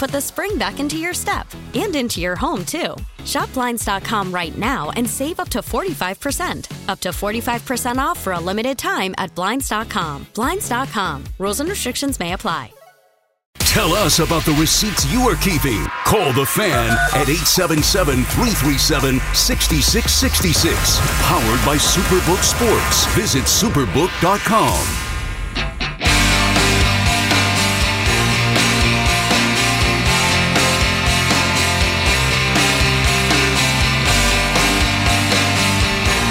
put the spring back into your step and into your home, too. Shop Blinds.com right now and save up to 45%. Up to 45% off for a limited time at Blinds.com. Blinds.com. Rules and restrictions may apply. Tell us about the receipts you are keeping. Call the fan at 877 337 6666. Powered by Superbook Sports. Visit superbook.com.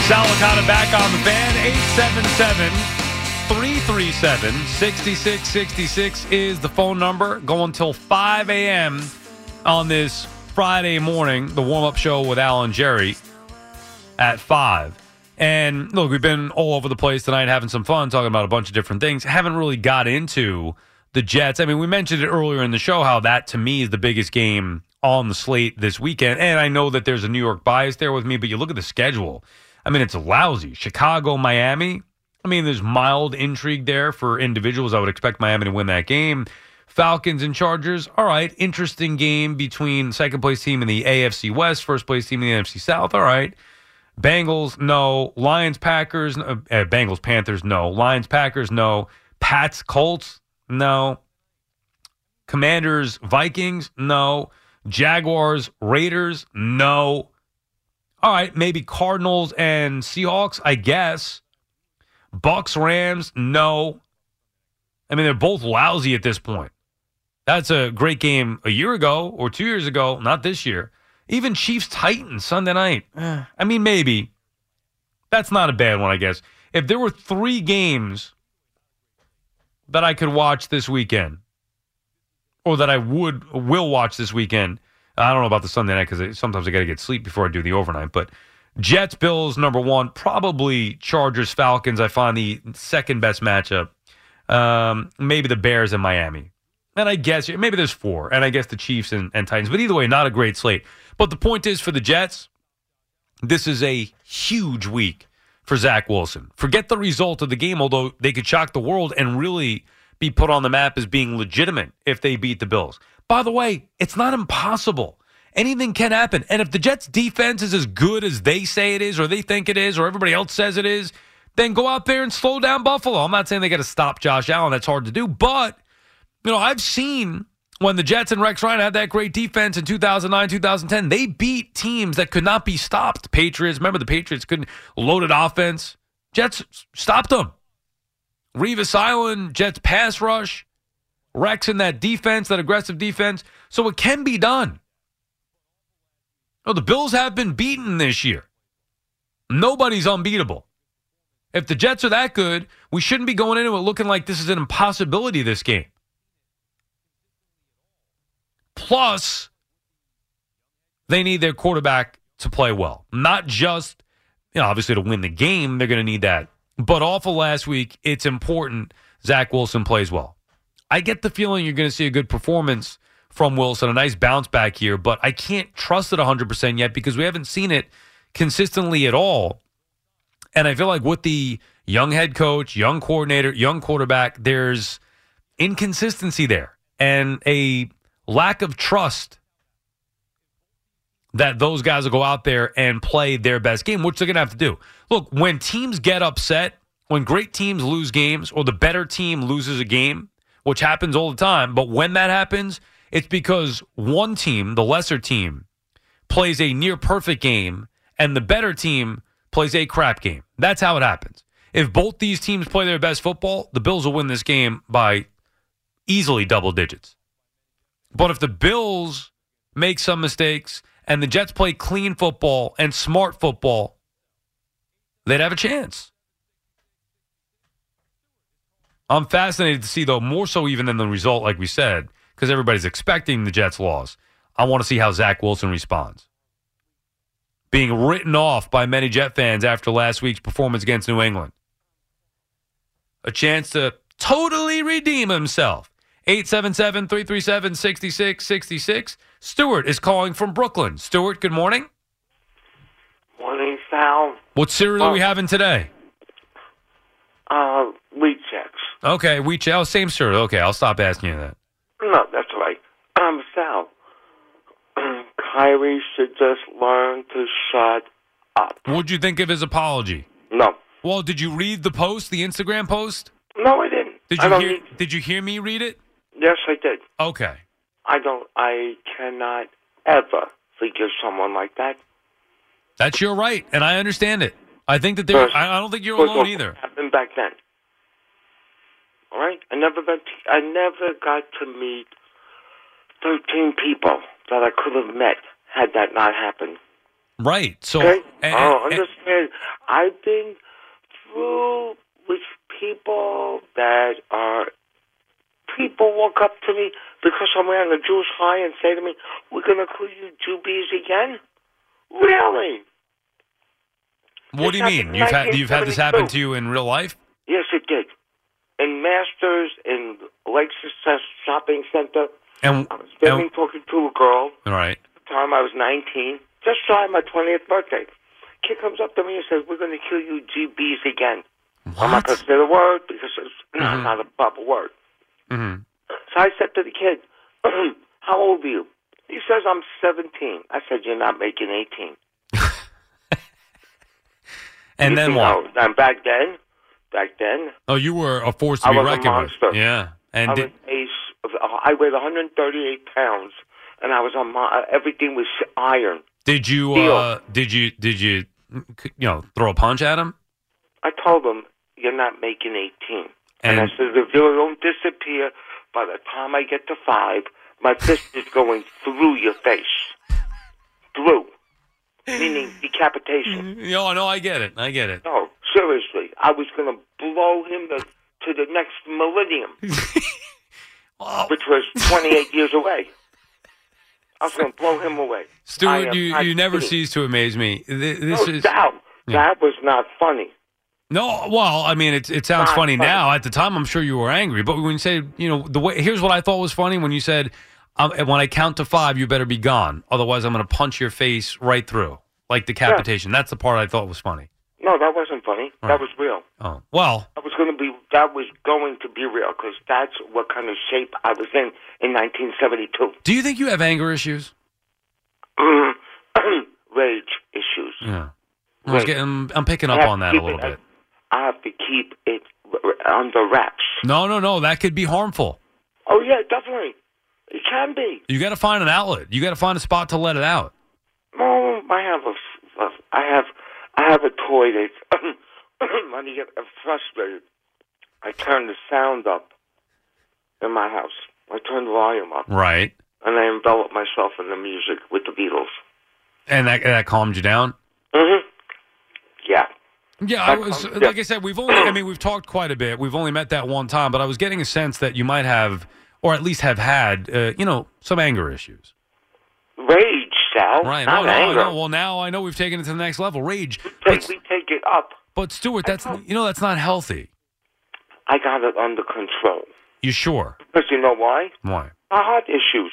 Sal Licata back on the fan. 877 337 6666 is the phone number. Going till 5 a.m. on this Friday morning, the warm up show with Alan Jerry at 5. And look, we've been all over the place tonight having some fun talking about a bunch of different things. Haven't really got into the Jets. I mean, we mentioned it earlier in the show how that to me is the biggest game on the slate this weekend. And I know that there's a New York bias there with me, but you look at the schedule. I mean, it's lousy. Chicago, Miami. I mean, there's mild intrigue there for individuals. I would expect Miami to win that game. Falcons and Chargers. All right, interesting game between second place team in the AFC West, first place team in the NFC South. All right. Bengals, no. Lions, Packers, uh, Bengals, Panthers, no. Lions, Packers, no. Pats, Colts, no. Commanders, Vikings, no. Jaguars, Raiders, no. All right, maybe Cardinals and Seahawks, I guess. Bucks, Rams, no. I mean, they're both lousy at this point. That's a great game a year ago or two years ago, not this year. Even Chiefs Titans Sunday night. Eh, I mean, maybe. That's not a bad one, I guess. If there were three games that I could watch this weekend, or that I would will watch this weekend, I don't know about the Sunday night because sometimes I got to get sleep before I do the overnight. But Jets, Bills, number one. Probably Chargers, Falcons. I find the second best matchup. Um, maybe the Bears and Miami. And I guess maybe there's four. And I guess the Chiefs and, and Titans. But either way, not a great slate. But the point is for the Jets, this is a huge week for Zach Wilson. Forget the result of the game, although they could shock the world and really be put on the map as being legitimate if they beat the Bills. By the way, it's not impossible. Anything can happen. And if the Jets defense is as good as they say it is, or they think it is, or everybody else says it is, then go out there and slow down Buffalo. I'm not saying they got to stop Josh Allen. That's hard to do. But, you know, I've seen when the Jets and Rex Ryan had that great defense in 2009, 2010, they beat teams that could not be stopped. Patriots, remember the Patriots couldn't loaded offense. Jets stopped them. Revis Island, Jets pass rush. Rex in that defense, that aggressive defense. So it can be done. No, the Bills have been beaten this year. Nobody's unbeatable. If the Jets are that good, we shouldn't be going into it looking like this is an impossibility this game. Plus, they need their quarterback to play well. Not just, you know, obviously to win the game, they're going to need that. But off of last week, it's important Zach Wilson plays well. I get the feeling you're going to see a good performance from Wilson, a nice bounce back here, but I can't trust it 100% yet because we haven't seen it consistently at all. And I feel like with the young head coach, young coordinator, young quarterback, there's inconsistency there. and a lack of trust that those guys will go out there and play their best game, which they're going to have to do. Look, when teams get upset, when great teams lose games or the better team loses a game, which happens all the time, but when that happens, it's because one team, the lesser team, plays a near perfect game and the better team plays a crap game. That's how it happens. If both these teams play their best football, the Bills will win this game by easily double digits. But if the Bills make some mistakes and the Jets play clean football and smart football, they'd have a chance. I'm fascinated to see, though, more so even than the result, like we said, because everybody's expecting the Jets' loss. I want to see how Zach Wilson responds. Being written off by many Jet fans after last week's performance against New England. A chance to totally redeem himself. 877 337 6666. Stuart is calling from Brooklyn. Stuart, good morning. Morning, Sal. What cereal are we having today? Uh, Wheat Chex. Okay, we oh, same cereal. Okay, I'll stop asking you that. No, that's right. Um, Sal. Kyrie should just learn to shut up. What'd you think of his apology? No. Well, did you read the post, the Instagram post? No, I didn't. Did I you hear need- did you hear me read it? Yes, I did. Okay. I don't. I cannot ever forgive someone like that. That's your right, and I understand it. I think that there I, I don't think you're alone either. Happened back then? All right. I never. To, I never got to meet thirteen people that I could have met had that not happened. Right. So Okay? and- I don't and- oh, understand. I've been through with people that are people walk up to me because I'm wearing a Jewish chai and say to me, "We're going to call you Jubies again." Really? what do you mean? You've had you've had this happen to you in real life? Yes, it did. In Masters in Lake Success Shopping Center, And, I was standing and talking to a girl. right. At the time I was 19, just shy of my 20th birthday. Kid comes up to me and says, "We're going to kill you GBs again." What? I'm not going to say the word because it's Mm-hmm. not a proper word. Mhm. So I said to the kid, "How old are you?" He says, "I'm 17." I said, "You're not making 18." And You then what? I- and back then, back then, Oh, you were a force to I be reckoned with. monster. Yeah. And I did, was ace. I weighed 138 pounds, and I was on my everything was iron. did you uh did you did you you know throw a punch at him? I told him, "You're not making 18." And, And- I said, "If you don't disappear by the time I get to five, my fist is going through your face, through, meaning decapitation." Mm-hmm. You know, no, I get it. I get it. No, seriously, I was going to blow him to, to the next millennium, Oh, which was 28 years away. I was going to blow him away. Stuart, you you never kidding. cease to amaze me. Th- This no is doubt. That was not funny. No, well, I mean, it, it sounds funny funny. now. At the time, I'm sure you were angry. But when you say, you know, the way, here's what I thought was funny when you said, um, when I count to five, you better be gone. Otherwise, I'm going to punch your face right through, like decapitation. That's the part I thought was funny. No, that wasn't funny. Right. That was real. Oh, well, That was going to be. That was going to be real because that's what kind of shape I was in in 1972. do you think you have anger issues? Rage issues. Yeah. I was getting, I'm picking up on that a little it- bit. I have to keep it under wraps. No, no, no. That could be harmful. Oh yeah, definitely. It can be. You got to find an outlet. You got to find a spot to let it out. No, I have a, a I have, I have a toy that when I get frustrated, I turn the sound up in my house. I turn the volume up, Right. and I envelop myself in the music with the Beatles. And that, that calmed you down? hmm Yeah. Yeah, I was like I said, we've only I mean, we've talked quite a bit. We've only met that one time, but I was getting a sense that you might have or at least have had uh, you know, some anger issues. Rage, Sal. Right. Not no, no, anger. no. Well, now I know we've taken it to the next level. Rage. Take, But, we take it up. but Stuart, that's you know, that's not healthy. I got it under control. You sure? Because you know why? Why? My heart issues.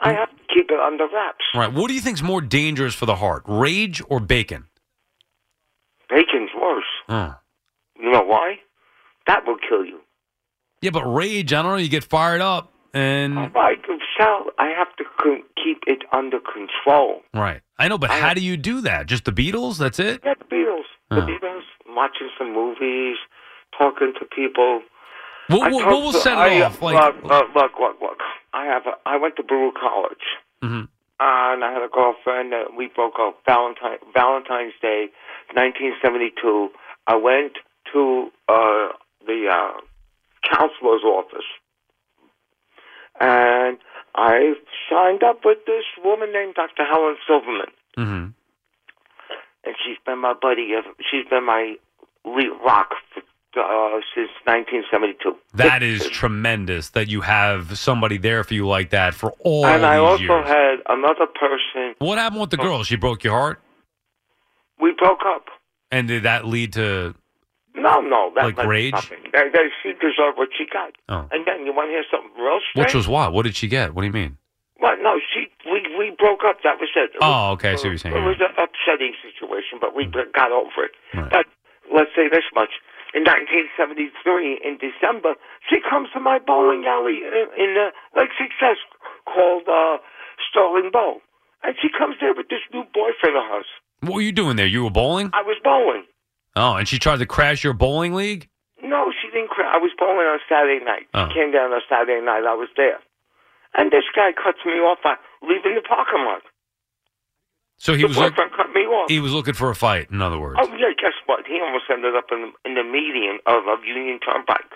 I have to keep it under wraps. Right. What do you think's more dangerous for the heart? Rage or bacon? Bacon's worse. Oh. You know why? That will kill you. Yeah, but rage, I don't know, you get fired up. And Like, Sal, I have to keep it under control. right, I know, but I- how do you do that? Just the Beatles? That's it? Yeah, the Beatles. The Oh. Beatles, watching some movies, talking to people. What, I what, what will to- set I, it uh, off? Like, look, look, look, look, look. I have. A, I went to Baruch College, Mhm. and I had a girlfriend. That we broke up Valentine Valentine's Day, 1972. I went to uh, the uh, counselor's office, and I signed up with this woman named Dr. Helen Silverman. Mhm. and she's been my buddy. ever- She's been my lead rock for, uh, since 1972. that is tremendous that you have somebody there for you like that for all and I also years. had another person. what happened with the girl? She broke your heart, We broke up. and did that lead to? No, no, that Like rage? Nothing. She deserved what she got. Oh. And then you want to hear something real strange? Which was what? What did she get? What do you mean? What? No, she. We we broke up. That was it. it Oh, was, okay, I see what you're saying, It was an upsetting situation, but we got over it. Right. But let's say this much: in 1973, in December, she comes to my bowling alley in, in uh, Lake Success called uh, Sterling Bowl, and she comes there with this new boyfriend of hers. What were you doing there? You were bowling? I was bowling. Oh, and she tried to crash your bowling league? No, she didn't cry. I was bowling on Saturday night. Oh. She came down on Saturday night. I was there. And this guy cuts me off by leaving the parking lot. So he the was look, cut me off. he was looking for a fight. In other words, Oh yeah, guess what? He almost ended up in the, in the median of, of Union Turnpike.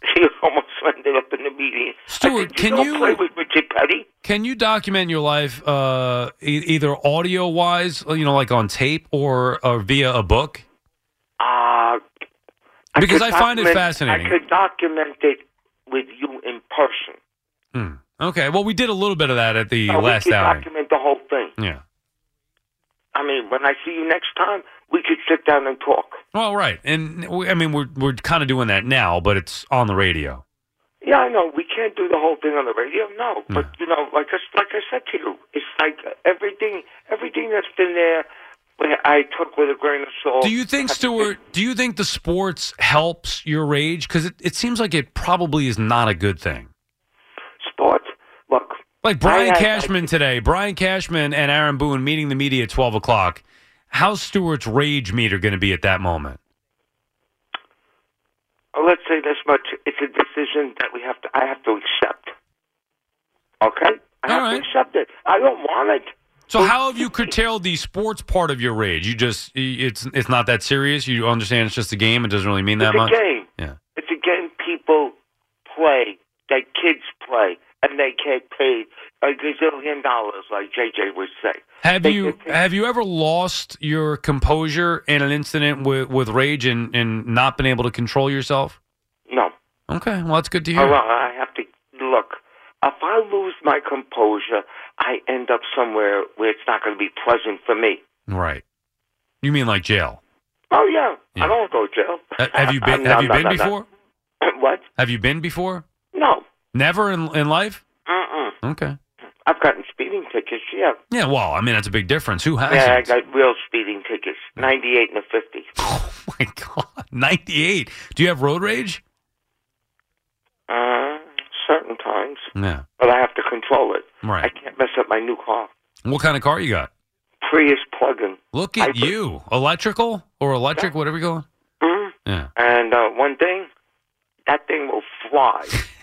He almost ended up in the median. Stuart, I said, can don't you- play with Richard Petty? can you document your life uh, e- either audio wise, you know, like on tape, or, or via a book? Uh, Because I find it fascinating. I could document it with you in person. Hmm. Okay, well, we did a little bit of that at the Uh, last we could outing. document the whole thing. Yeah. I mean, when I see you next time, we could sit down and talk. Well, right, and we, I mean, we're we're kind of doing that now, but it's on the radio. Yeah, I know. We can't do the whole thing on the radio, no. But you know, like I, like I said to you, it's like everything, everything that's been there. I took with a grain of salt. Do you think, Stuart? Do you think the sports helps your rage? Because it, it seems like it probably is not a good thing. Sports. Look, Like Brian I- I- Cashman today, Brian Cashman and Aaron Boone meeting the media at twelve o'clock. How's Stuart's rage meter going to be at that moment? Oh, let's say this much: it's a decision that we have to. I have to accept. Okay, I have All right. to accept it. I don't want it. So how have you curtailed the sports part of your rage? You just it's it's not that serious. You understand it's just a game. It doesn't really mean that it's much. a game. Yeah. It's a game people play, that kids play, and they get paid a gazillion dollars, like JJ would say. Have They you have you ever lost your composure in an incident with with rage and and not been able to control yourself? No. Okay, well that's good to Oh, hear. well, I have to look. If I lose my composure, I end up somewhere where it's not going to be pleasant for me. Right. You mean like jail? Oh yeah, Yeah. I don't go to jail. Ha- Have you been No, Have you no, been no, no. before? what? Have you been before? No. Never in in life. Mm-mm. Okay. I've gotten speeding tickets. Yeah. Yeah. Well, I mean that's a big difference. Who hasn't? Yeah, I got real speeding tickets. Ninety-eight and a fifty. Oh my god, ninety eight. Do you have road rage? Uh, certain times, Yeah. but I have to control it. Right. I can't mess up my new car. What kind of car you got? Prius plug-in. Look at I- you, electrical or electric, whatever you're going. Mhm. Yeah. And uh, one thing, that thing will fly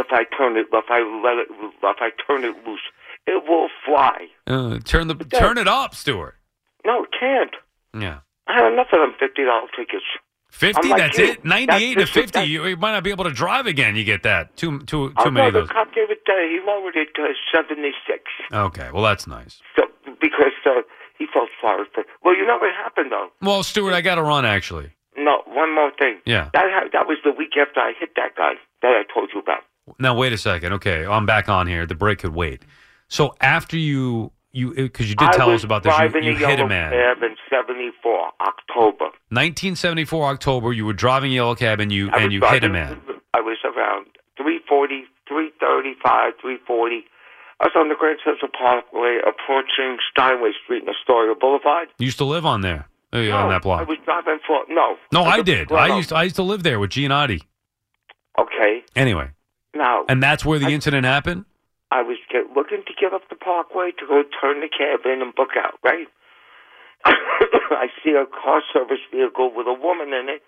if I turn it. If I let it. If I turn it loose, it will fly. Uh, turn the turn it up, Stuart. No, it can't. Yeah. I had enough of them fifty dollar tickets. Fifty. Like that's it. Ninety-eight to fifty. that's- You, you might not be able to drive again. You get that. Too too too many of the those. cop gave it. Uh, he lowered it to seventy six. Okay. Well, that's nice. So because uh, he felt sorry for. Well, you know what happened though. Well, Stuart, I got to run actually. No, one more thing. Yeah. That that was the week after I hit that guy that I told you about. Now wait a second. Okay, I'm back on here. The break could wait. So after you you because you did I tell us about this, you, you hit a man. cab in '74 October. 1974 October, you were driving a yellow cab and you I and you hit a man. I was around 340, 335, 340. I was on the Grand Central Parkway approaching Steinway Street in Astoria Boulevard. You used to live on there, uh, on No, that block. I was driving for no. no, I was- did. I used to, I used to live there with Giannotti. Okay, Anyway, Now, And that's where the incident happened? I was get, looking to get off the parkway to go turn the cab in and book out, right? I see a car service vehicle with a woman in it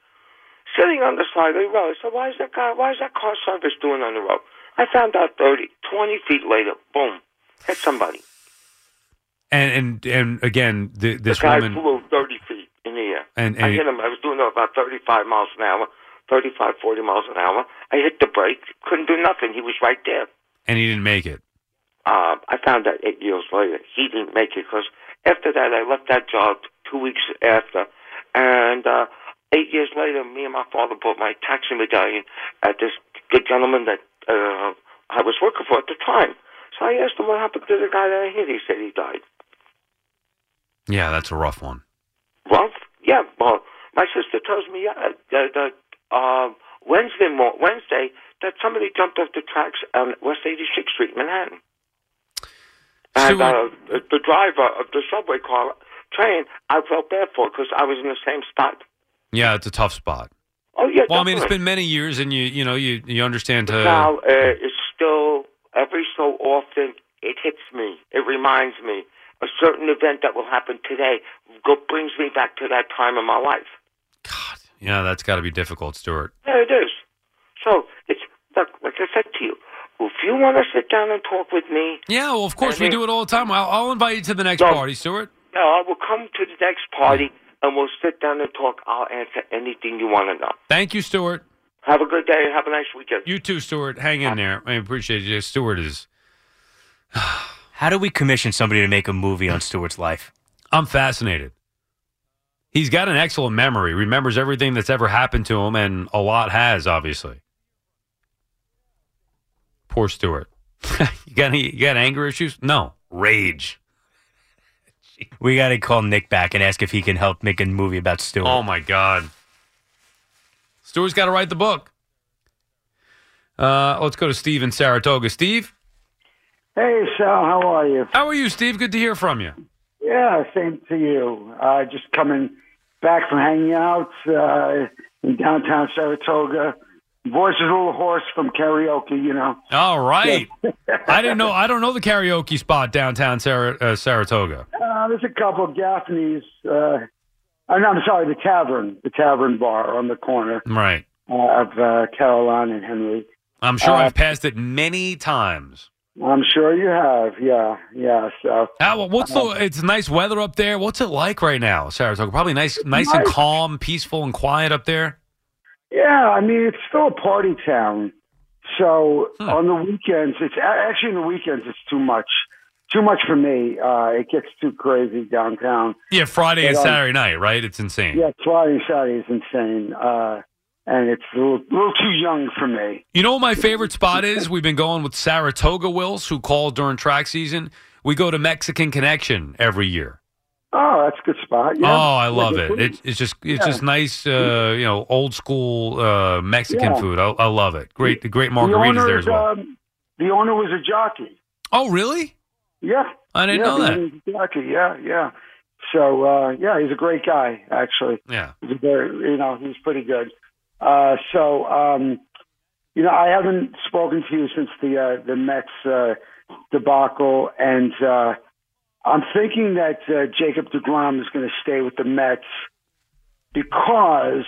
sitting on the side of the road. So why is that guy, why is that car service doing on the road? I found out 30, 20 feet later, boom, hit somebody. And and and again, th- this the guy woman. flew 30 feet in the air. And- I hit him. I was doing about 35 miles an hour, 35, 40 miles an hour. I hit the brake, couldn't do nothing. He was right there. And he didn't make it. Uh, I found out eight years later he didn't make it because after that I left that job two weeks after, and uh, eight years later, me and my father bought my taxi medallion at this good gentleman that uh, I was working for at the time. So I asked him what happened to the guy that I hit. He said he died. Yeah, that's a rough one. Well, yeah. Well, my sister tells me uh, that that, uh, Wednesday mo- Wednesday that somebody jumped off the tracks on West 86th Street, Manhattan. And Stuart- uh, the driver of the subway car train, I felt bad for because I was in the same spot. Yeah, it's a tough spot. Oh yeah. Well, I mean, it's been many years, and you you know you you understand to. now uh, it's still every so often it hits me. It reminds me a certain event that will happen today go, brings me back to that time in my life. God, yeah, that's got to be difficult, Stuart. Yeah, it is. So it's look, like I said to you, if you want to sit down and talk with me, Yeah, well, of course we Okay. do it all the time. I'll, I'll invite you to the next No. party, Stuart. no, I will come to the next party and we'll sit down and talk. I'll answer anything you want to know. Thank you, Stuart. Have a good day and have a nice weekend. You too, Stuart. Hang in there. I appreciate you. Stuart is. How do we commission somebody to make a movie on Stuart's life? I'm fascinated. He's got an excellent memory. Remembers everything that's ever happened to him, and a lot has, obviously. Poor Stuart. you got any? You got anger issues? No, rage. We got to call Nick back and ask if he can help make a movie about Stuart. Oh my God. Stuart's got to write the book. Uh, let's go to Steve in Saratoga. Steve, Hey, Sal, how are you? how are you, Steve? Good to hear from you. Yeah, same to you. Uh, just coming back from hanging out uh, in downtown Saratoga. Voice is a little hoarse from karaoke, you know. All right. I didn't know. I don't know the karaoke spot downtown Sar- uh, Saratoga. Uh, there's a couple of Gaffney's. Uh, no, I'm sorry, the tavern, the tavern bar on the corner Right. uh, of uh, Caroline and Henry. I'm sure Uh, I've passed it many times. I'm sure you have. Yeah, yeah. So How, what's the? It's nice weather up there. What's it like right now, Saratoga? Probably nice, nice and calm, peaceful and quiet up there. Yeah, I mean it's still a party town. So Hmm. on the weekends, it's actually in the weekends it's too much, too much for me. Uh, it gets too crazy downtown. Yeah, Friday and But, um, Saturday night, right? It's insane. Yeah, Friday and Saturday is insane, uh, and it's a little, little too young for me. You know what my favorite spot is? We've been going with Saratoga Wills, who calls during track season. We go to Mexican Connection every year. Oh, that's a good spot. Yeah. Oh, I love Yeah, it. it. It's just it's Yeah. just nice, uh, you know, old school uh, Mexican food. I, I love it. Great, the great margaritas owner there as well. um, the owner was a jockey. oh, really? Yeah, I didn't know that. owner was a jockey. Yeah, yeah. So uh, yeah, he's a great guy. Actually, Yeah. he's a very, you know, he's pretty good. Uh, so, um, you know, I haven't spoken to you since the uh, the Mets uh, debacle, and uh, I'm thinking that uh, Jacob Degrom is going to stay with the Mets because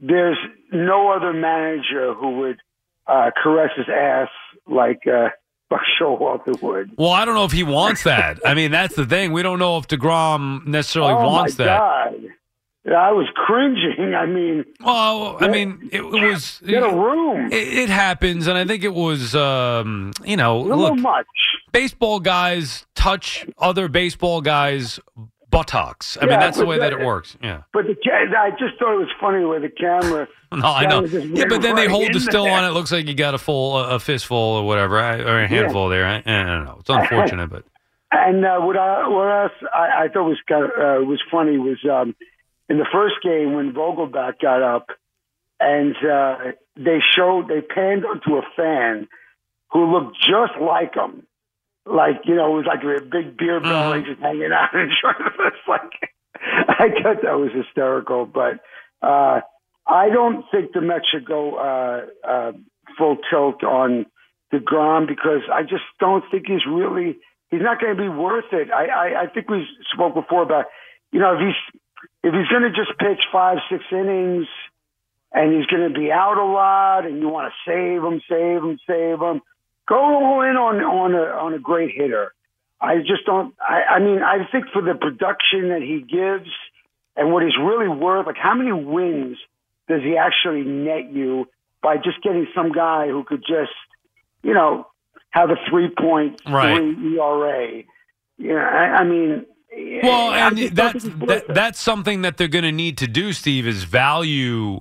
there's no other manager who would uh, caress his ass like uh, Buck Showalter would. Well, I don't know if he wants that. I mean, that's the thing. We don't know if Degrom necessarily oh wants that. God. I was cringing. I mean, Well, I mean, it, was get a room. It, it happens, and I think it was, um, you know, a little look, much. baseball guys touch other baseball guys' buttocks. I mean, that's the way that that- it works. Yeah. But the I just thought it was funny where the camera. No, I know. Yeah, but then they hold the still there. on it. Looks like you got a full, a fistful or whatever, or a handful there. I, I don't know. It's unfortunate, but And uh, what I what else I, I thought was kind of, uh, was funny was um, in the first game when Vogelbach got up, and uh, they showed they panned onto a fan who looked just like him, like you know, it was like a big beer belly just hanging out in front of us. Like I thought that was hysterical, but uh, I don't think the Mets should go uh, uh, full tilt on Degrom because I just don't think he's really he's not going to be worth it. I, I I think we spoke before about you know if he's if he's going to just pitch five six innings and he's going to be out a lot and you want to save him, save him, save him, go all in on on a on a great hitter. I just don't. I, I mean, I think for the production that he gives and what he's really worth, like how many wins does he actually net you by just getting some guy who could just, you know, have a three point Right. three ERA? Yeah, I, I mean. Well, and that's think he's worth that, that's something that they're going to need to do. Steve is value,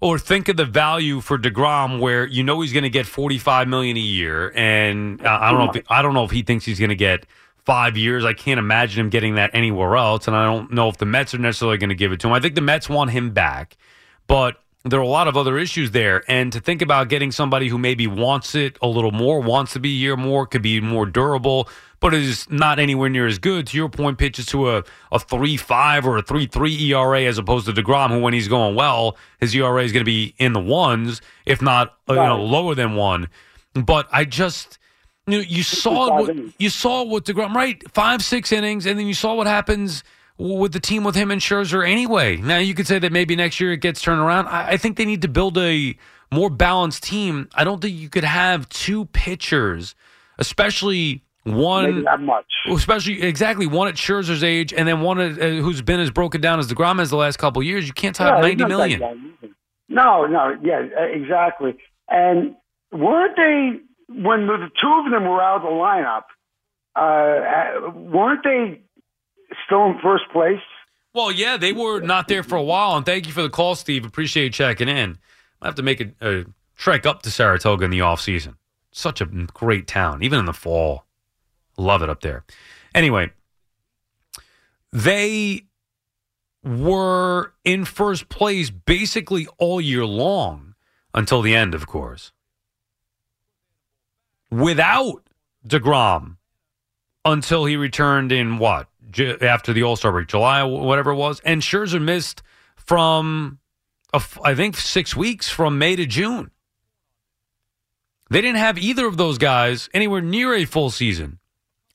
or think of the value for Degrom, where you know he's going to get forty five million a year, and uh, I don't know if I don't know if he thinks he's going to get five years. I can't imagine him getting that anywhere else, and I don't know if the Mets are necessarily going to give it to him. I think the Mets want him back, but there are a lot of other issues there. And to think about getting somebody who maybe wants it a little more, wants to be here more, could be more durable, but is not anywhere near as good. To your point, pitches to a, a 3 5 or a 3 3 ERA as opposed to DeGrom, who, when he's going well, his ERA is going to be in the ones, if not uh, you know, lower than one. But I just. You, know, you saw what, you saw what Degrom right five six innings, and then you saw what happens with the team with him and Scherzer anyway. Now you could say that maybe next year it gets turned around. I, I think they need to build a more balanced team. I don't think you could have two pitchers, especially Maybe one, not much. especially exactly one at Scherzer's age, and then one at, uh, who's been as broken down as Degrom has the last couple of years. You can't top Yeah, ninety million. No, no, yeah, uh, exactly. And weren't they when the two of them were out of the lineup? Uh, uh, weren't they still in first place? Well, yeah, they were not there for a while, and thank you for the call, Steve. Appreciate you checking in. I have to make a, a trek up to Saratoga in the off season. Such a great town, even in the fall. Love it up there. Anyway, they were in first place basically all year long until the end, of course. Without DeGrom until he returned in what? After the All Star break, July, whatever it was. And Scherzer missed from, I think, six weeks from May to June. They didn't have either of those guys anywhere near a full season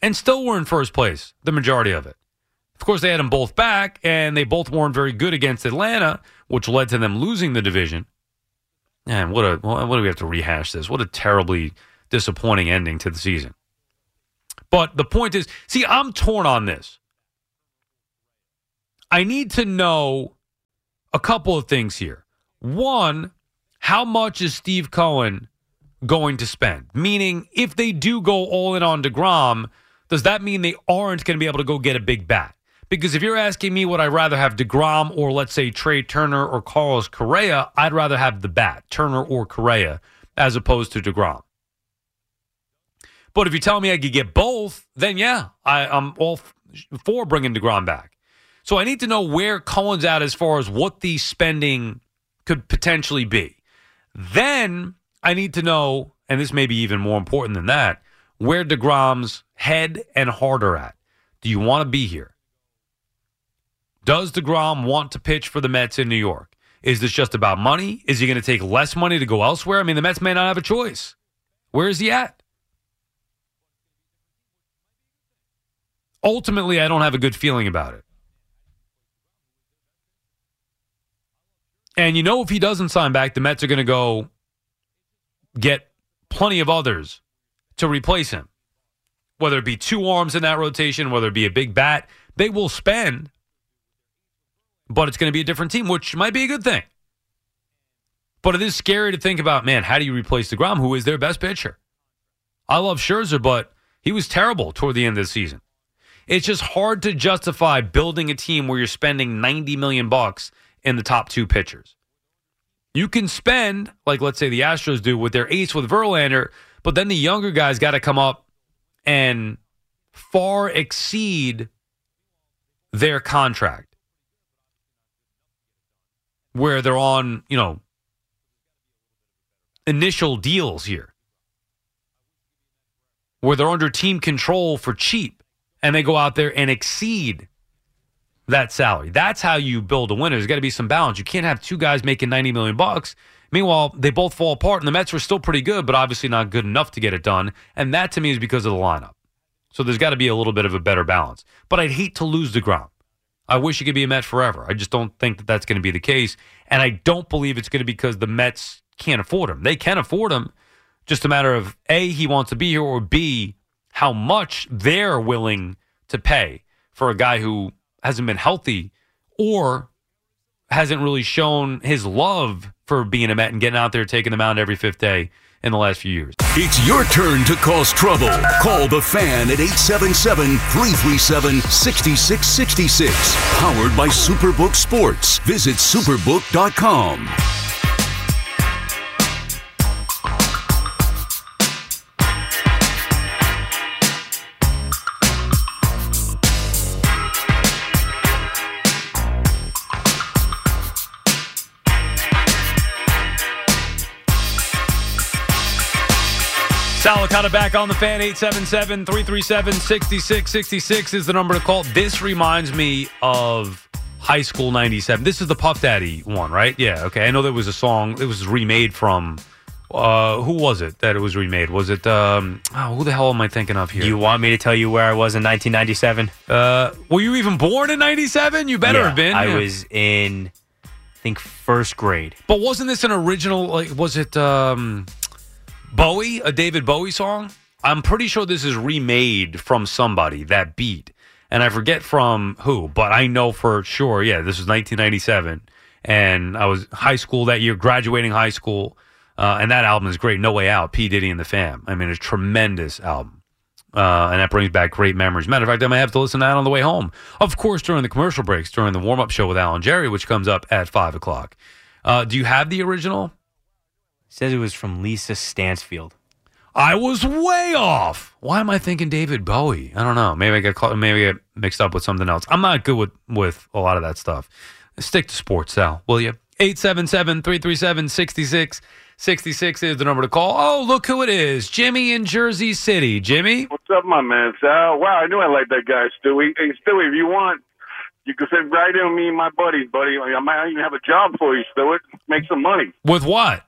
and still were in first place, the majority of it. Of course, they had them both back, and they both weren't very good against Atlanta, which led to them losing the division. And what a what do we have to rehash this? What a terribly disappointing ending to the season. But the point is, see, I'm torn on this. I need to know a couple of things here. One, how much is Steve Cohen going to spend? Meaning, if they do go all in on DeGrom, does that mean they aren't going to be able to go get a big bat? Because if you're asking me, would I rather have DeGrom or let's say Trea Turner or Carlos Correa, I'd rather have the bat, Turner or Correa, as opposed to DeGrom. But if you tell me I could get both, then yeah, I, I'm all for bringing DeGrom back. So I need to know where Cohen's at as far as what the spending could potentially be. Then I need to know, and this may be even more important than that, where DeGrom's head and heart are at. Do you want to be here? Does DeGrom want to pitch for the Mets in New York? Is this just about money? Is he going to take less money to go elsewhere? I mean, the Mets may not have a choice. Where is he at? Ultimately, I don't have a good feeling about it. And you know, if he doesn't sign back, the Mets are going to go get plenty of others to replace him. Whether it be two arms in that rotation, whether it be a big bat, they will spend, but it's going to be a different team, which might be a good thing. But it is scary to think about, man, how do you replace DeGrom, who is their best pitcher? I love Scherzer, but he was terrible toward the end of the season. It's just hard to justify building a team where you're spending 90 million bucks in the top two pitchers. You can spend, like let's say the Astros do with their ace with Verlander, but then the younger guys got to come up and far exceed their contract. Where they're on, you know, initial deals here. Where they're under team control for cheap and they go out there and exceed that salary. That's how you build a winner. There's got to be some balance. You can't have two guys making 90 million bucks Meanwhile, they both fall apart, and the Mets were still pretty good, but obviously not good enough to get it done. And that to me is because of the lineup. So there's got to be a little bit of a better balance. But I'd hate to lose DeGrom. I wish he could be a Met forever. I just don't think that that's going to be the case. And I don't believe it's going to be because the Mets can't afford him. They can afford him. Just a matter of A, he wants to be here, or B, how much they're willing to pay for a guy who hasn't been healthy or hasn't really shown his love for being a Met and getting out there taking the mound every fifth day in the last few years. It's your turn to cause trouble. Call the fan at 877 337 6666. Powered by Superbook Sports. Visit superbook.com. Sal Licata back on the fan 877 337 6666 is the number to call. This reminds me of High School 97. This is the Puff Daddy one, right? Yeah, okay. I know there was a song, it was remade from. Uh, who was it that it was remade? Was it um? Oh, who the hell am I thinking of here? You want me to tell you where I was in 1997? uh, were you even born in '97? You better Yeah, have been. I Yeah. was in, I think, first grade. But wasn't this an original? Like, was it um, Bowie, a David Bowie song? I'm pretty sure this is remade from somebody that beat, and I forget from who, but I know for sure. Yeah, this was 1997, and I was high school that year, graduating high school, uh, and that album is great. No Way Out, P Diddy and the Fam. I mean, a tremendous album. Uh, and that brings back great memories. Matter of fact, I might have to listen to that on the way home. Of course, during the commercial breaks, during the warm up show with Alan Jerry, which comes up at five o'clock. Uh, do you have the original? Says it was from Lisa Stansfield. I was way off. Why am I thinking David Bowie? I don't know. Maybe I got caught, maybe I got mixed up with something else. I'm not good with with a lot of that stuff. Stick to sports, Sal, will you? 877-337-6666 is the number to call. Oh, look who it is. Jimmy in Jersey City. Jimmy? What's up, my man, Sal? Wow, I knew I liked that guy, Stewie. Hey, Stewie, if you want, you can sit right in with me and my buddies, buddy. I might even have a job for you, Stuart. Make some money. With what?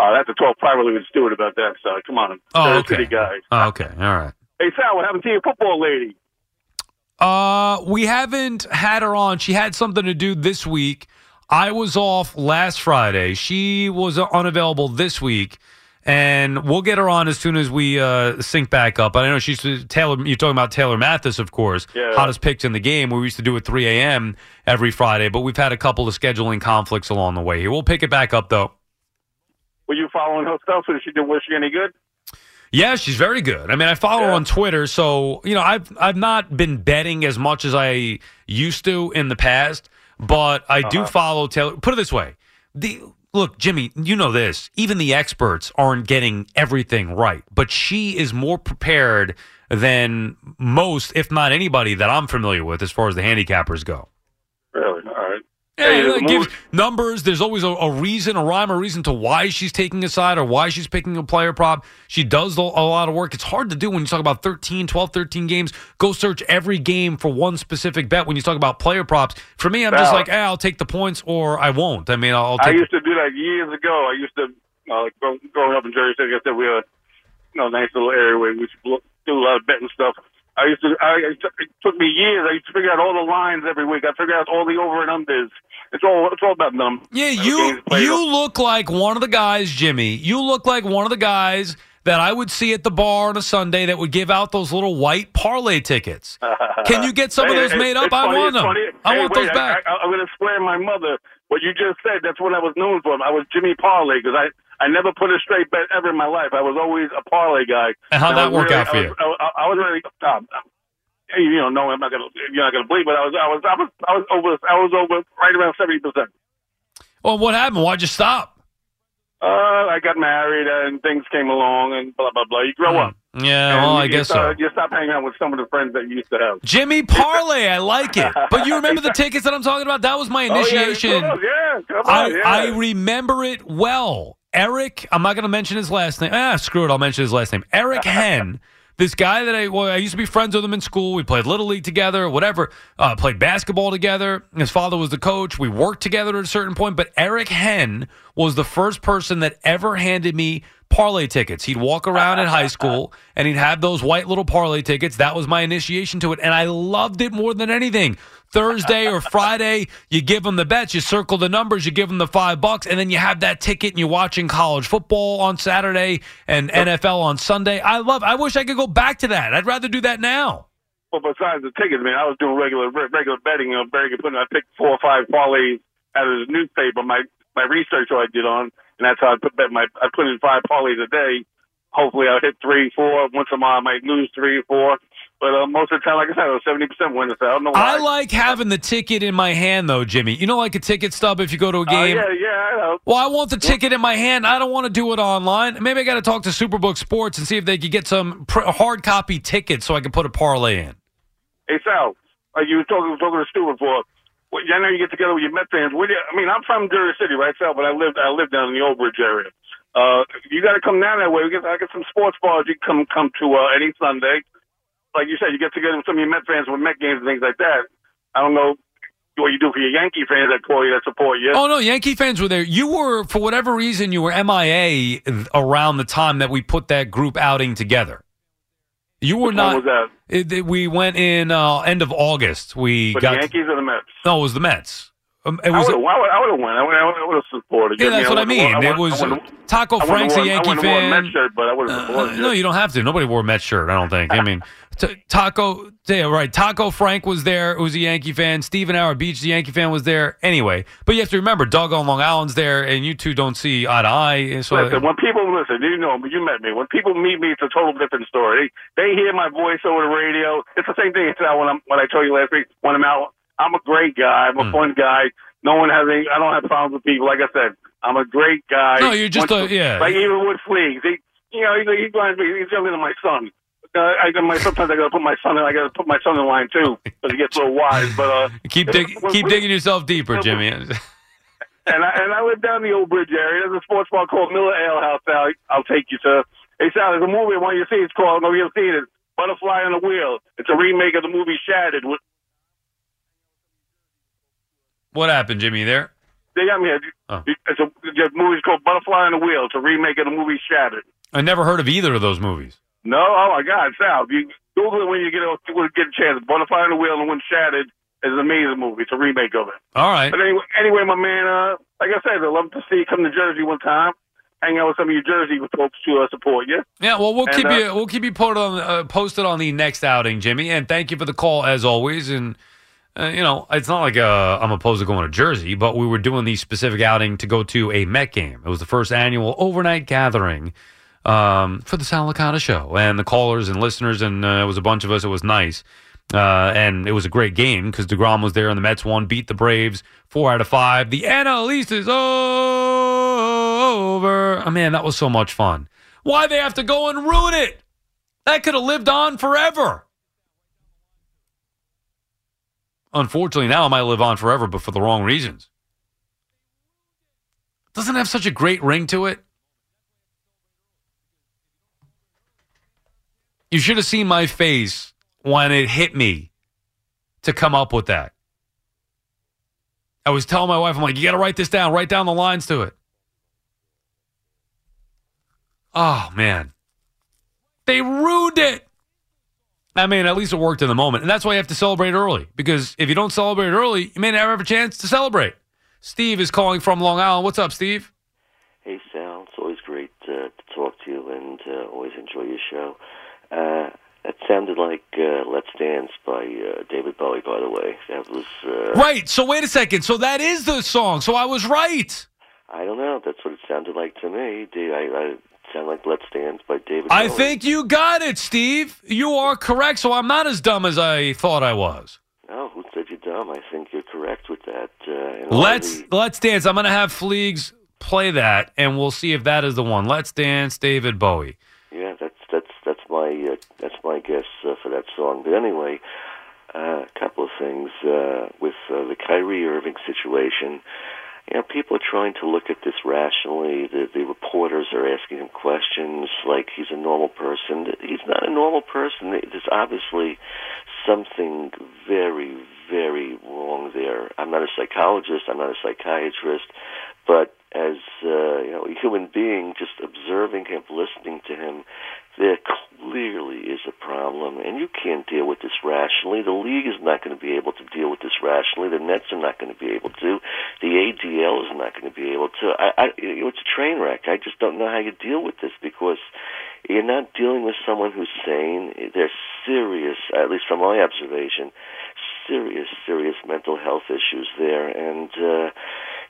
Uh, that's a 12 privately with Stewart about that, so come on. Oh, okay. City guys. Oh, okay. All right. Hey, Sal, what happened to your football lady? Uh, we haven't had her on. She had something to do this week. I was off last Friday. She was unavailable this week, and we'll get her on as soon as we uh, sync back up. I know she's Taylor. You're talking about Taylor Mathis, of course, Yeah. hottest picks in the game. We used to do it 3 a.m. every Friday, but we've had a couple of scheduling conflicts along the way here. We'll pick it back up though. Were you following her stuff? Was she, was she any good? Yeah, she's very good. I mean, I follow her on Twitter, so you know, I've I've not been betting as much as I used to in the past, but I do uh-huh. follow Taylor. Put it this way: the look, Jimmy, you know this. Even the experts aren't getting everything right, but she is more prepared than most, if not anybody, that I'm familiar with as far as the handicappers go. Really? Yeah, Hey, the numbers. There's always a, a reason, a rhyme, a reason to why she's taking a side or why she's picking a player prop. She does a, lot of work. It's hard to do when you talk about 13, 12, 13 games. Go search every game for one specific bet when you talk about player props. For me, I'm just like, eh, I'll take the points or I won't. I mean, I'll, I used to do that years ago. I used to, uh, growing up in Jersey City, I said we had you know, a nice little area where we do a lot of betting stuff. I used to, I, it took me years. I used to figure out all the lines every week. I figured out all the over and unders. It's all, it's all about numbers. Yeah, you you look like one of the guys, Jimmy. You look like one of the guys that I would see at the bar on a Sunday that would give out those little white parlay tickets. Can you get some of those made up? I funny, want them. funny. I Hey, want wait, those back. I, I, I'm going to explain my mother. What you just said, that's what I was known for. I was Jimmy Parlay because I, I never put a straight bet ever in my life. I was always a parlay guy. And how'd that work really- out for I you? was, I, I was really, um, you know, I'm not going to, you're not going to believe, but I was, I was, I was, I was over, I was over right around 70%. Well, what happened? Why'd you stop? Uh, I got married and things came along and blah, blah, blah. You grow up. Yeah, And well, I guess you start, so. You stop hanging out with some of the friends that you used to have. Jimmy Parlay, I like it. But you remember the tickets that I'm talking about? That was my Oh, yeah, initiation. yeah, come I, on, yeah. I remember it well. Eric, I'm not going to mention his last name. Ah, screw it. I'll mention his last name. Eric Hen, This guy that I well, I used to be friends with him in school. We played little league together, whatever. Uh, played basketball together. His father was the coach. We worked together at a certain point. But Eric Hen was the first person that ever handed me parlay tickets. He'd walk around in high school and he'd have those white little parlay tickets. That was my initiation to it, and I loved it more than anything. Thursday or Friday, you give them the bets, you circle the numbers, you give them the five bucks, and then you have that ticket and you're watching college football on Saturday and NFL on Sunday. I love. I wish I could go back to that. I'd rather do that now. Well, besides the tickets, man, I was doing regular regular betting on Bergen. Putting I picked four or five parlays out of the newspaper. My my research I did on, and that's how I put bet my I put in five parlays a day. Hopefully, I'll hit three, four. Once a while, I might lose three four. But uh, most of the time, like I said, I was seventy percent winning. So I don't know why. I like having the ticket in my hand, though, Jimmy. You know, like a ticket stub if you go to a Oh, game. yeah, yeah, I know. Well, I want the ticket in my hand. I don't want to do it online. Maybe I got to talk to Superbook Sports and see if they could get some pr- hard copy tickets so I can put a parlay in. Hey Sal, like you were talking talking to Stu before. Well, I know you get together with your Met fans. Where do you, I mean, I'm from Jersey City, right, Sal? But I lived I lived down in the Old Bridge area. Uh, you got to come down that way. We get I get some sports bars. You can come come to uh, any Sunday. Like you said, you get together with some of your Met fans with Met games and things like that. I don't know what you do for your Yankee fans that call you that support you. Oh no, Yankee fans were there. You were, for whatever reason, you were MIA around the time that we put that group outing together. You were Which not. one was that? It, it- we went in uh, end of August. We got the Yankees or the Mets? no, it was the Mets. Um, it I was would have I would have won. I would I have supported you. yeah, that's what I mean. would've- It was Taco I Frank's a Yankee I fan. Met shirt, but I would have supported Uh, no, you don't have to. Nobody wore a Mets shirt. I don't think. I mean, t- Taco, yeah, right. Taco Frank was there. Who was a Yankee fan. Stephen Hour Beach, the Yankee fan, was there. Anyway, but you have to remember, Doug on Long Island's there, and you two don't see eye to eye. So Listen, when people listen, you know, you met me. When people meet me, it's a total different story. They, they hear my voice over the radio. It's the same thing. It's uh, when I'm when I told you last week when I'm out. I'm a great guy. I'm a Hmm. fun guy. No one has any. I don't have problems with people. Like I said, I'm a great guy. No, you're just Once- a- yeah. Like even with Fleegs, he, you know, he, he reminds me. He's younger than my son. Uh, I, my, sometimes I gotta put my son in. I gotta put my son in line too because he gets a little wise. But uh, keep dig- keep digging yourself deeper, Jimmy. and I and I live down the Old Bridge area. There's a sports bar called Miller Ale House. Sal, I'll take you to. Hey Sal, there's a movie I want you to see. It's called. No, you'll see it. It's Butterfly on the Wheel. It's a remake of the movie Shattered. With- what happened, Jimmy? There. They got me. here. Oh. It's a the movie's called Butterfly on the Wheel. It's a remake of the movie Shattered. I never heard of either of those movies. No, oh my God, Sal, you Google it when you get a get a chance. Butterfly on the Wheel and when Shattered is an amazing movie. It's a remake of it. All right. But anyway, anyway, my man, uh, like I said, I'd love to see you come to Jersey one time. Hang out with some of your Jersey folks to uh, support you. Yeah, well, we'll And, keep uh, you we'll keep you posted on uh, posted on the next outing, Jimmy. And thank you for the call as always. And uh, you know, it's not like uh, I'm opposed to going to Jersey, but we were doing the specific outing to go to a Met game. It was the first annual overnight gathering um, for the Sal Licata show, and the callers and listeners, and uh, it was a bunch of us. It was nice. Uh, and it was a great game because DeGrom was there and the Mets won, beat the Braves four out of five. The NL is over. Oh, man, that was so much fun. Why they have to go and ruin it? That could have lived on forever. Unfortunately, now it might live on forever, but for the wrong reasons. Doesn't have such a great ring to it. You should have seen my face when it hit me to come up with that. I was telling my wife, I'm like, you got to write this down, write down the lines to it. Oh, man. They ruined it. I mean, at least it worked in the moment. And that's why you have to celebrate early. Because if you don't celebrate early, you may never have a chance to celebrate. Steve is calling from Long Island. What's up, Steve? Hey, Sal. It's always great uh, to talk to you and uh, always enjoy your show. Uh, that sounded like uh, Let's Dance by uh, David Bowie, by the way. That was. Uh, Right. So wait a second. So that is the song. So I was right. I don't know. That's what it sounded like to me. I, I sound like Let's Dance by David I Bowie? think you got it, Steve. You are correct. So I'm not as dumb as I thought I was. No, who said you're dumb? I think you're correct with that. Uh, Let's the- let's dance. I'm gonna have Fleegs play that, and we'll see if that is the one. Let's dance, David Bowie. Yeah, that's that's that's my uh, that's my guess uh, for that song. But anyway, uh, a couple of things uh, with uh, the Kyrie Irving situation. You know, people are trying to look at this rationally. The, the reporters are asking him questions like he's a normal person. He's not a normal person. There's obviously something very, very wrong there. I'm not a psychologist. I'm not a psychiatrist, but as uh, you know, a human being, just observing him, listening to him, there clearly is a problem, and you can't deal with this rationally. The league is not going to be able to deal with this rationally. The Nets are not going to be able to. The ADL is not going to be able to. I, I, it's a train wreck. I just don't know how you deal with this because you're not dealing with someone who's sane. There's serious, at least from my observation, serious, serious mental health issues there, and. uh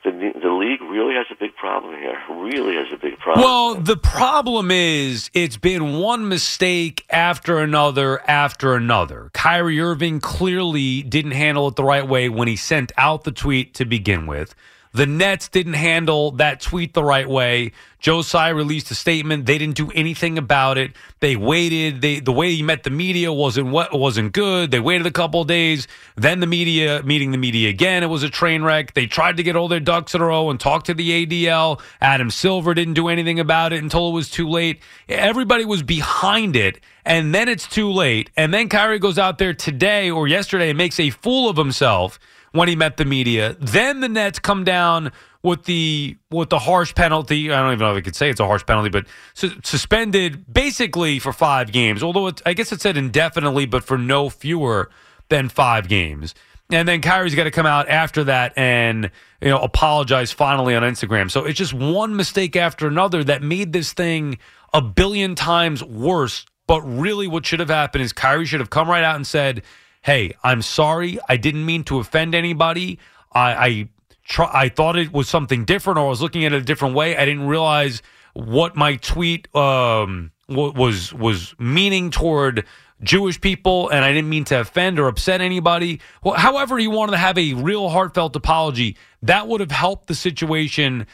the the league really has a big problem here. Really has a big problem. Well, the problem is it's been one mistake after another after another. Kyrie Irving clearly didn't handle it the right way when he sent out the tweet to begin with. The Nets didn't handle that tweet the right way. Tsai released a statement. They didn't do anything about it. They waited. They the way he met the media wasn't what wasn't good. They waited a couple days. Then the media meeting the media again. It was a train wreck. They tried to get all their ducks in a row and talk to the ADL. Adam Silver didn't do anything about it until it was too late. Everybody was behind it, and then it's too late. And then Kyrie goes out there today or yesterday and makes a fool of himself when he met the media. Then the Nets come down with the with the harsh penalty. I don't even know if I could say it's a harsh penalty, but su- suspended basically for five games. Although it, I guess it said indefinitely, but for no fewer than five games. And then Kyrie's got to come out after that and you know apologize finally on Instagram. So it's just one mistake after another that made this thing a billion times worse. But really, what should have happened is Kyrie should have come right out and said, hey, I'm sorry. I didn't mean to offend anybody. I, I try, I thought it was something different, or I was looking at it a different way. I didn't realize what my tweet um, was was meaning toward Jewish people, and I didn't mean to offend or upset anybody. Well, however, he wanted to have a real heartfelt apology. That would have helped the situation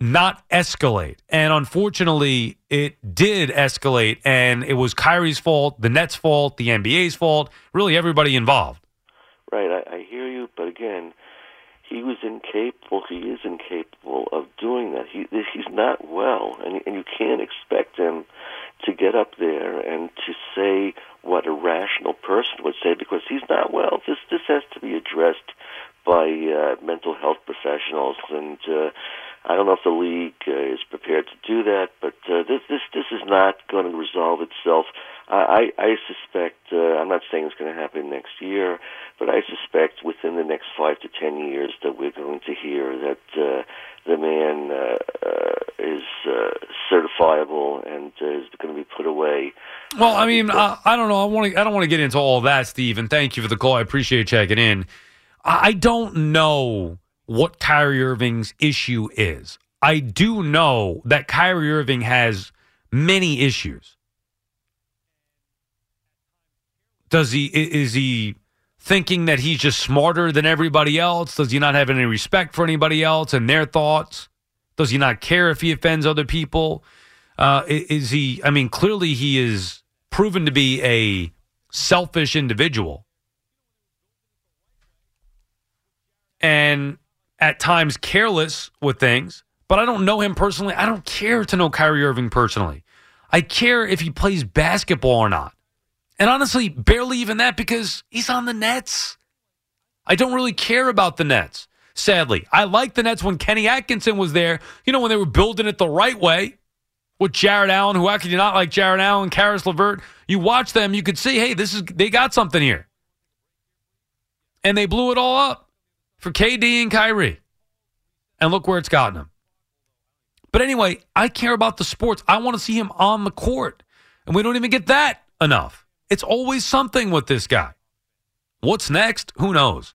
not escalate. And unfortunately, it did escalate, and it was Kyrie's fault, the Nets' fault, the NBA's fault, really everybody involved. Right, I, I hear you, but again, he was incapable. He is incapable of doing that. He he's not well, and and you can't expect him to get up there and to say what a rational person would say because he's not well. This this has to be addressed by uh, mental health professionals and. Uh, I don't know if the league uh, is prepared to do that, but uh, this this this is not going to resolve itself. I I I suspect uh, I'm not saying it's going to happen next year, but I suspect within the next five to ten years that we're going to hear that uh, the man uh, uh, is uh, certifiable and uh, is going to be put away. Well, I mean, I, I don't know. I want to. I don't want to get into all that, Steve. And thank you for the call. I appreciate checking in. I, I don't know what Kyrie Irving's issue is. I do know that Kyrie Irving has many issues. Does he is he thinking that he's just smarter than everybody else? Does he not have any respect for anybody else and their thoughts? Does he not care if he offends other people? Uh, is he? I mean, clearly he is proven to be a selfish individual. And at times careless with things, but I don't know him personally. I don't care to know Kyrie Irving personally. I care if he plays basketball or not. And honestly, barely even that because he's on the Nets. I don't really care about the Nets, sadly. I liked the Nets when Kenny Atkinson was there, you know, when they were building it the right way with Jarrett Allen, who how could not like Jarrett Allen, Caris LeVert? You watch them, you could see, hey, this is they got something here. And they blew it all up for KD and Kyrie. And look where it's gotten them. But anyway, I care about the sports. I want to see him on the court. And we don't even get that enough. It's always something with this guy. What's next? Who knows?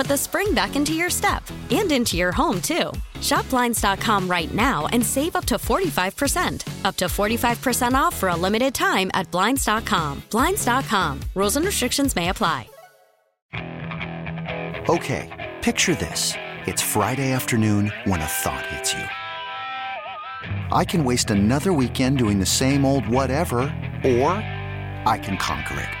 the spring back into your step and into your home, too. Shop Blinds.com right now and save up to 45%. Up to 45% off for a limited time at Blinds.com. Blinds.com. Rules and restrictions may apply. Okay, picture this. It's Friday afternoon when a thought hits you. I can waste another weekend doing the same old whatever, or I can conquer it.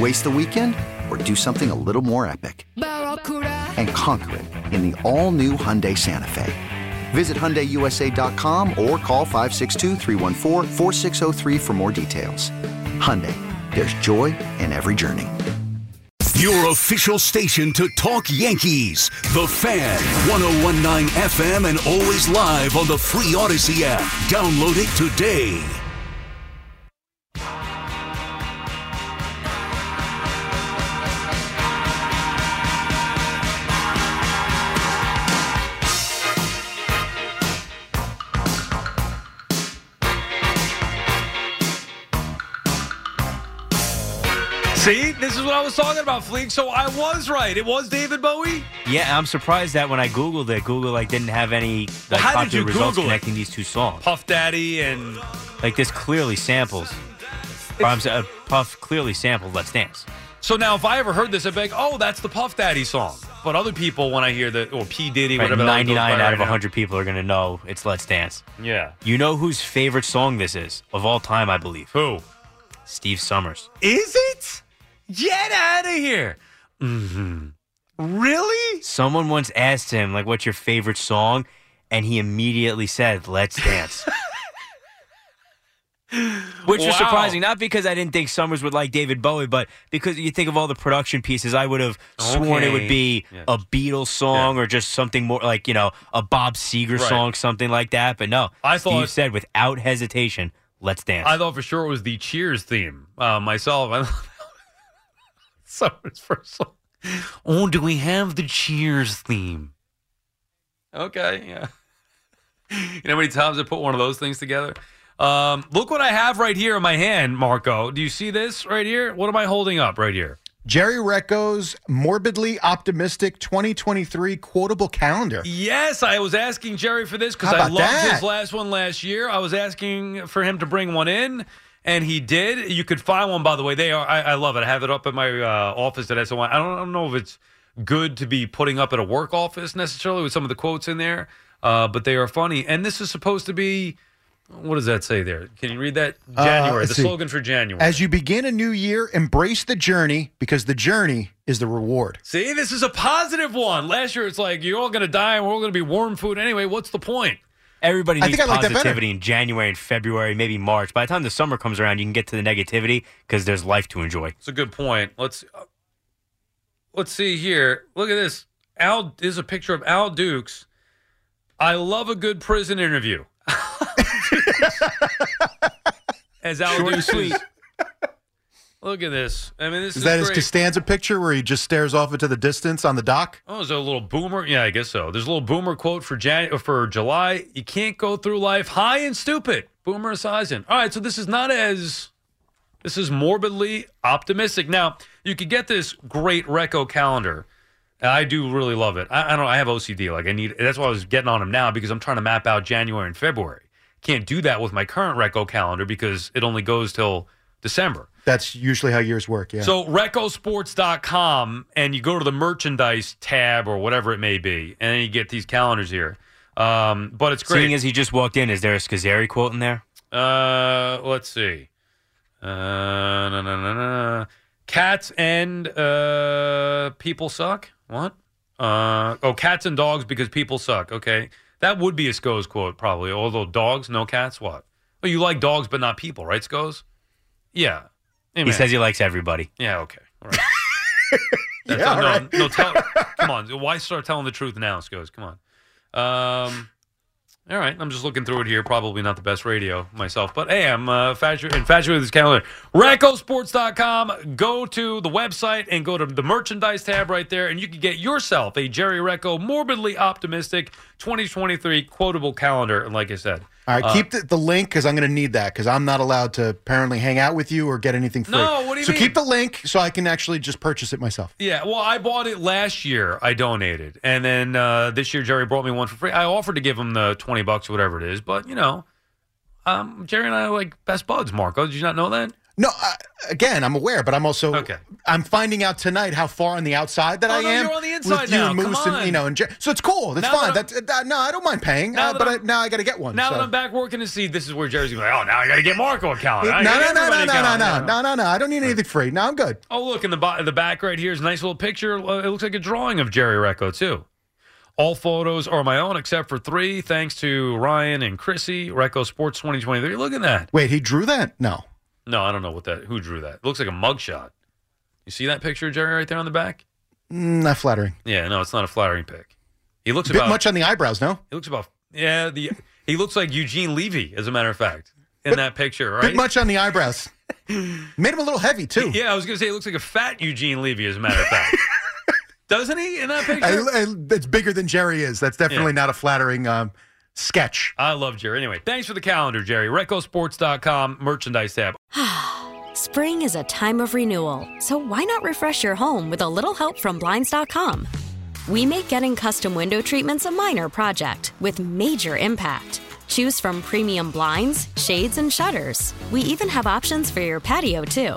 Waste the weekend or do something a little more epic? And conquer it in the all new Hyundai Santa Fe. Visit HyundaiUSA.com or call 562-314-4603 for more details. Hyundai, there's joy in every journey. Your official station to talk Yankees. The Fan, 1019 FM, and always live on the free Audacy app. Download it today. See, this is what I was talking about, Fleek. So I was right. It was David Bowie. Yeah, I'm surprised that when I googled it, Google like didn't have any like How did popular you results Google it? connecting these two songs. Puff Daddy and Like this clearly samples. Or I'm uh, Puff clearly sampled "Let's Dance." So now, if I ever heard this, I'd be like, "Oh, that's the Puff Daddy song." But other people, when I hear that, or P Diddy, Right, whatever, the goes 99 by out of now. 100 people are gonna know it's "Let's Dance." Yeah. You know whose favorite song this is of all time? I believe. Who? Steve Summers. Is it? Get out of here! Mm-hmm. Really? Someone once asked him, like, what's your favorite song? And he immediately said, Let's Dance. Which was Wow. surprising, not because I didn't think Summers would like David Bowie, but because you think of all the production pieces, I would have sworn it would be Yeah. a Beatles song or just something more like, you know, a Bob Seger Right. song, something like that. But no, I Steve thought- said without hesitation, Let's Dance. I thought for sure it was the Cheers theme. Uh, myself, I Summer's first song. Oh, do we have the Cheers theme? Okay, yeah. You know how many times I put one of those things together? Um, look what I have right here in my hand, Marco. Do you see this right here? What am I holding up right here? Jerry Recco's morbidly optimistic 2023 quotable calendar. Yes, I was asking Jerry for this because I about loved that? his last one last year. I was asking for him to bring one in, and he did. You could find one, by the way. They are. I, I love it. I have it up at my uh, office at SOI. I don't, I don't know if it's good to be putting up at a work office necessarily with some of the quotes in there, uh, but they are funny. And this is supposed to be. What does that say there? Can you read that? Uh, January. let's the see. slogan for January. As you begin a new year, embrace the journey because the journey is the reward. See, this is a positive one. Last year, it's like you're all going to die and we're all going to be warm food anyway. What's the point? Everybody I needs think I like that positivity in January and February, maybe March. By the time the summer comes around, you can get to the negativity because there's life to enjoy. It's a good point. Let's uh, let's see here. Look at this. Al this is a picture of Al Dukes. I love a good prison interview. As Al Dukes is- Look at this. I mean, this Is is, that his great. Costanza picture where he just stares off into the distance on the dock? Oh, is a little boomer? Yeah, I guess so. There's a little boomer quote for Jan- uh, for July. You can't go through life high and stupid. Boomer Esiason. All right, so this is not as this is morbidly optimistic. Now, You could get this great Recco calendar. I do really love it. I, I don't. I have OCD. Like I need. That's why I was getting on him now because I'm trying to map out January and February. Can't do that with my current Recco calendar because it only goes till December. That's usually how years work. Yeah. So ReccoSports.com, and you go to the merchandise tab or whatever it may be, and then you get these calendars here. Um, but it's great. Seeing as he just walked in, is there a Scazzeri quote in there? Uh, let's see. Uh, na, na, na, na. Cats and uh, people suck. What? Uh, oh, cats and dogs because people suck. Okay, that would be a Sco's quote probably. Although dogs, no cats. What? Oh, you like dogs but not people, right, Sco's? Yeah. Hey, He says he likes everybody. Yeah. Okay. All right. That's Yeah, no, all right. no, tell, come on. Why start telling the truth now, Sco's? Come on. Um, all right, I'm just looking through it here. Probably not the best radio myself, but hey, I'm uh, infatuated, infatuated with this calendar. ReccoSports.com. Go to the website and go to the merchandise tab right there, and you can get yourself a Jerry Recco morbidly optimistic 2023 quotable calendar. And like I said, All right, uh, keep the, the link because I'm going to need that because I'm not allowed to apparently hang out with you or get anything free. No, what do you so mean? keep the link so I can actually just purchase it myself. Yeah, well, I bought it last year. I donated, and then uh, this year Jerry brought me one for free. I offered to give him the twenty bucks, or whatever it is, but you know, um, Jerry and I are like best buds. Marco, did you not know that? No, uh, again, I'm aware, but I'm also Okay. I'm finding out tonight how far on the outside that Oh, I no, am. you're on the inside with you now. and Come on. and you know, and Jer- so it's cool. That's Now fine. that That's uh, no, I don't mind paying, Now uh, but I, now I got to get one. Now so. that I'm back working to see, this is where Jerry's going. to Oh, now I got to get Marco a no, calendar. no, I no, no, no, no, no, no, no, no. I don't need anything free. No, I'm good. Oh, look in the bo- the back right here is a nice little picture. Uh, It looks like a drawing of Jerry Recco too. All photos are my own except for three, thanks to Ryan and Chrissy. Recco Sports 2023. Look at that. Wait, he drew that? No. No, I don't know what that. Who drew that? It looks like a mugshot. You see that picture, of Jerry, right there on the back? Mm, not flattering. Yeah, no, it's not a flattering pic. He looks a Bit about. much on the eyebrows, no? He looks about. Yeah, the he looks like Eugene Levy, as a matter of fact, in that picture, right? Bit much on the eyebrows. Made him a little heavy too. Yeah, I was gonna say he looks like a fat Eugene Levy, as a matter of fact. Doesn't he in that picture? I- I- it's bigger than Jerry is. That's definitely Yeah. not a flattering um, sketch. I love Jerry. Anyway, thanks for the calendar, Jerry. ReccoSports.com merchandise tab. Spring is a time of renewal, so why not refresh your home with a little help from Blinds.com? We make getting custom window treatments a minor project with major impact. Choose from premium blinds, shades, and shutters. We even have options for your patio, too.